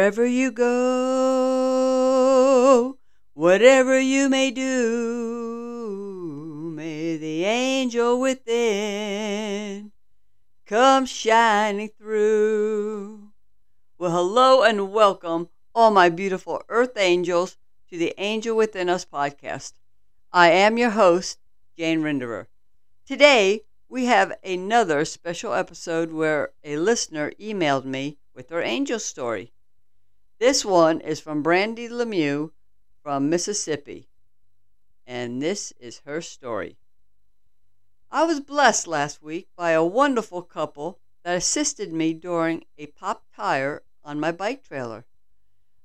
Wherever you go, whatever you may do, may the angel within come shining through. Well, hello and welcome, all my beautiful earth angels, to the Angel Within Us podcast. I am your host, Jane Rinderer. Today, we have another special episode where a listener emailed me with her angel story. This one is from Brandy Lemieux from Mississippi, and this is her story. I was blessed last week by a wonderful couple that assisted me during a pop tire on my bike trailer.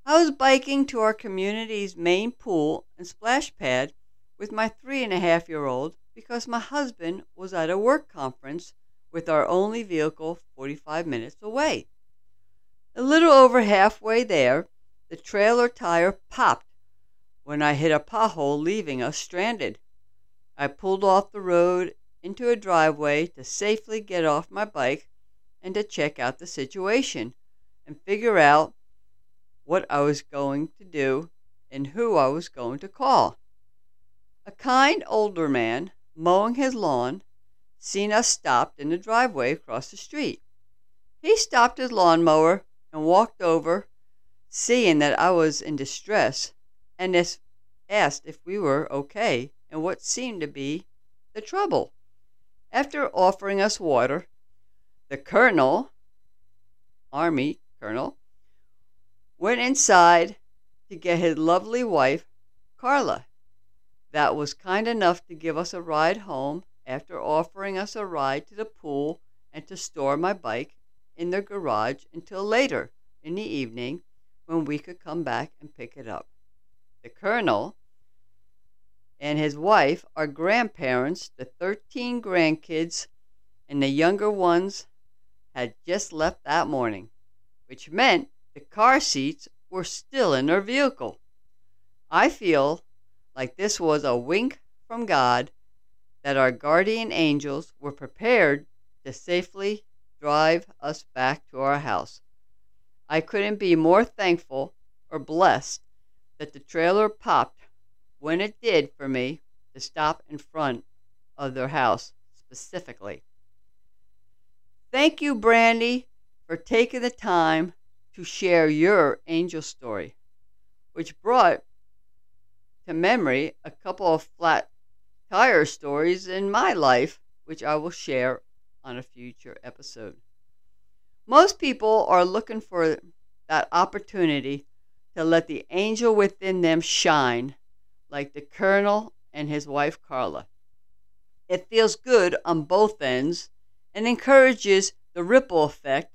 I was biking to our community's main pool and splash pad with my three and a half year old because my husband was at a work conference with our only vehicle 45 minutes away. A little over halfway there, the trailer tire popped when I hit a pothole, leaving us stranded. I pulled off the road into a driveway to safely get off my bike and to check out the situation and figure out what I was going to do and who I was going to call. A kind older man mowing his lawn, seen us stopped in the driveway across the street. He stopped his lawnmower and walked over, seeing that I was in distress, and asked if we were okay and what seemed to be the trouble. After offering us water, the colonel, Army colonel, went inside to get his lovely wife, Carla that was kind enough to give us a ride home after offering us a ride to the pool and to store my bike in their garage until later in the evening when we could come back and pick it up. The colonel and his wife are grandparents to 13 grandkids, and the younger ones had just left that morning, which meant the car seats were still in their vehicle. I feel like this was a wink from God that our guardian angels were prepared to safely drive us back to our house. I couldn't be more thankful or blessed that the trailer popped when it did for me to stop in front of their house specifically. Thank you, Brandy, for taking the time to share your angel story, which brought to memory a couple of flat tire stories in my life, which I will share on a future episode. Most people are looking for that opportunity to let the angel within them shine, like the colonel and his wife Carla. It feels good on both ends and encourages the ripple effect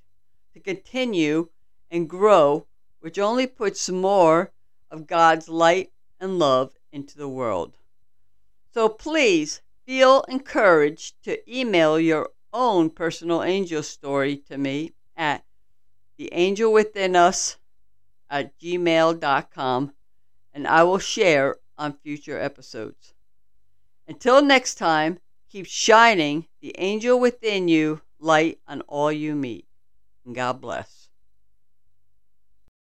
to continue and grow, which only puts more of God's light and love into the world. So please feel encouraged to email your own personal angel story to me at theangelwithinus at gmail.com and I will share on future episodes. Until next time, keep shining the angel within you light on all you meet. And God bless.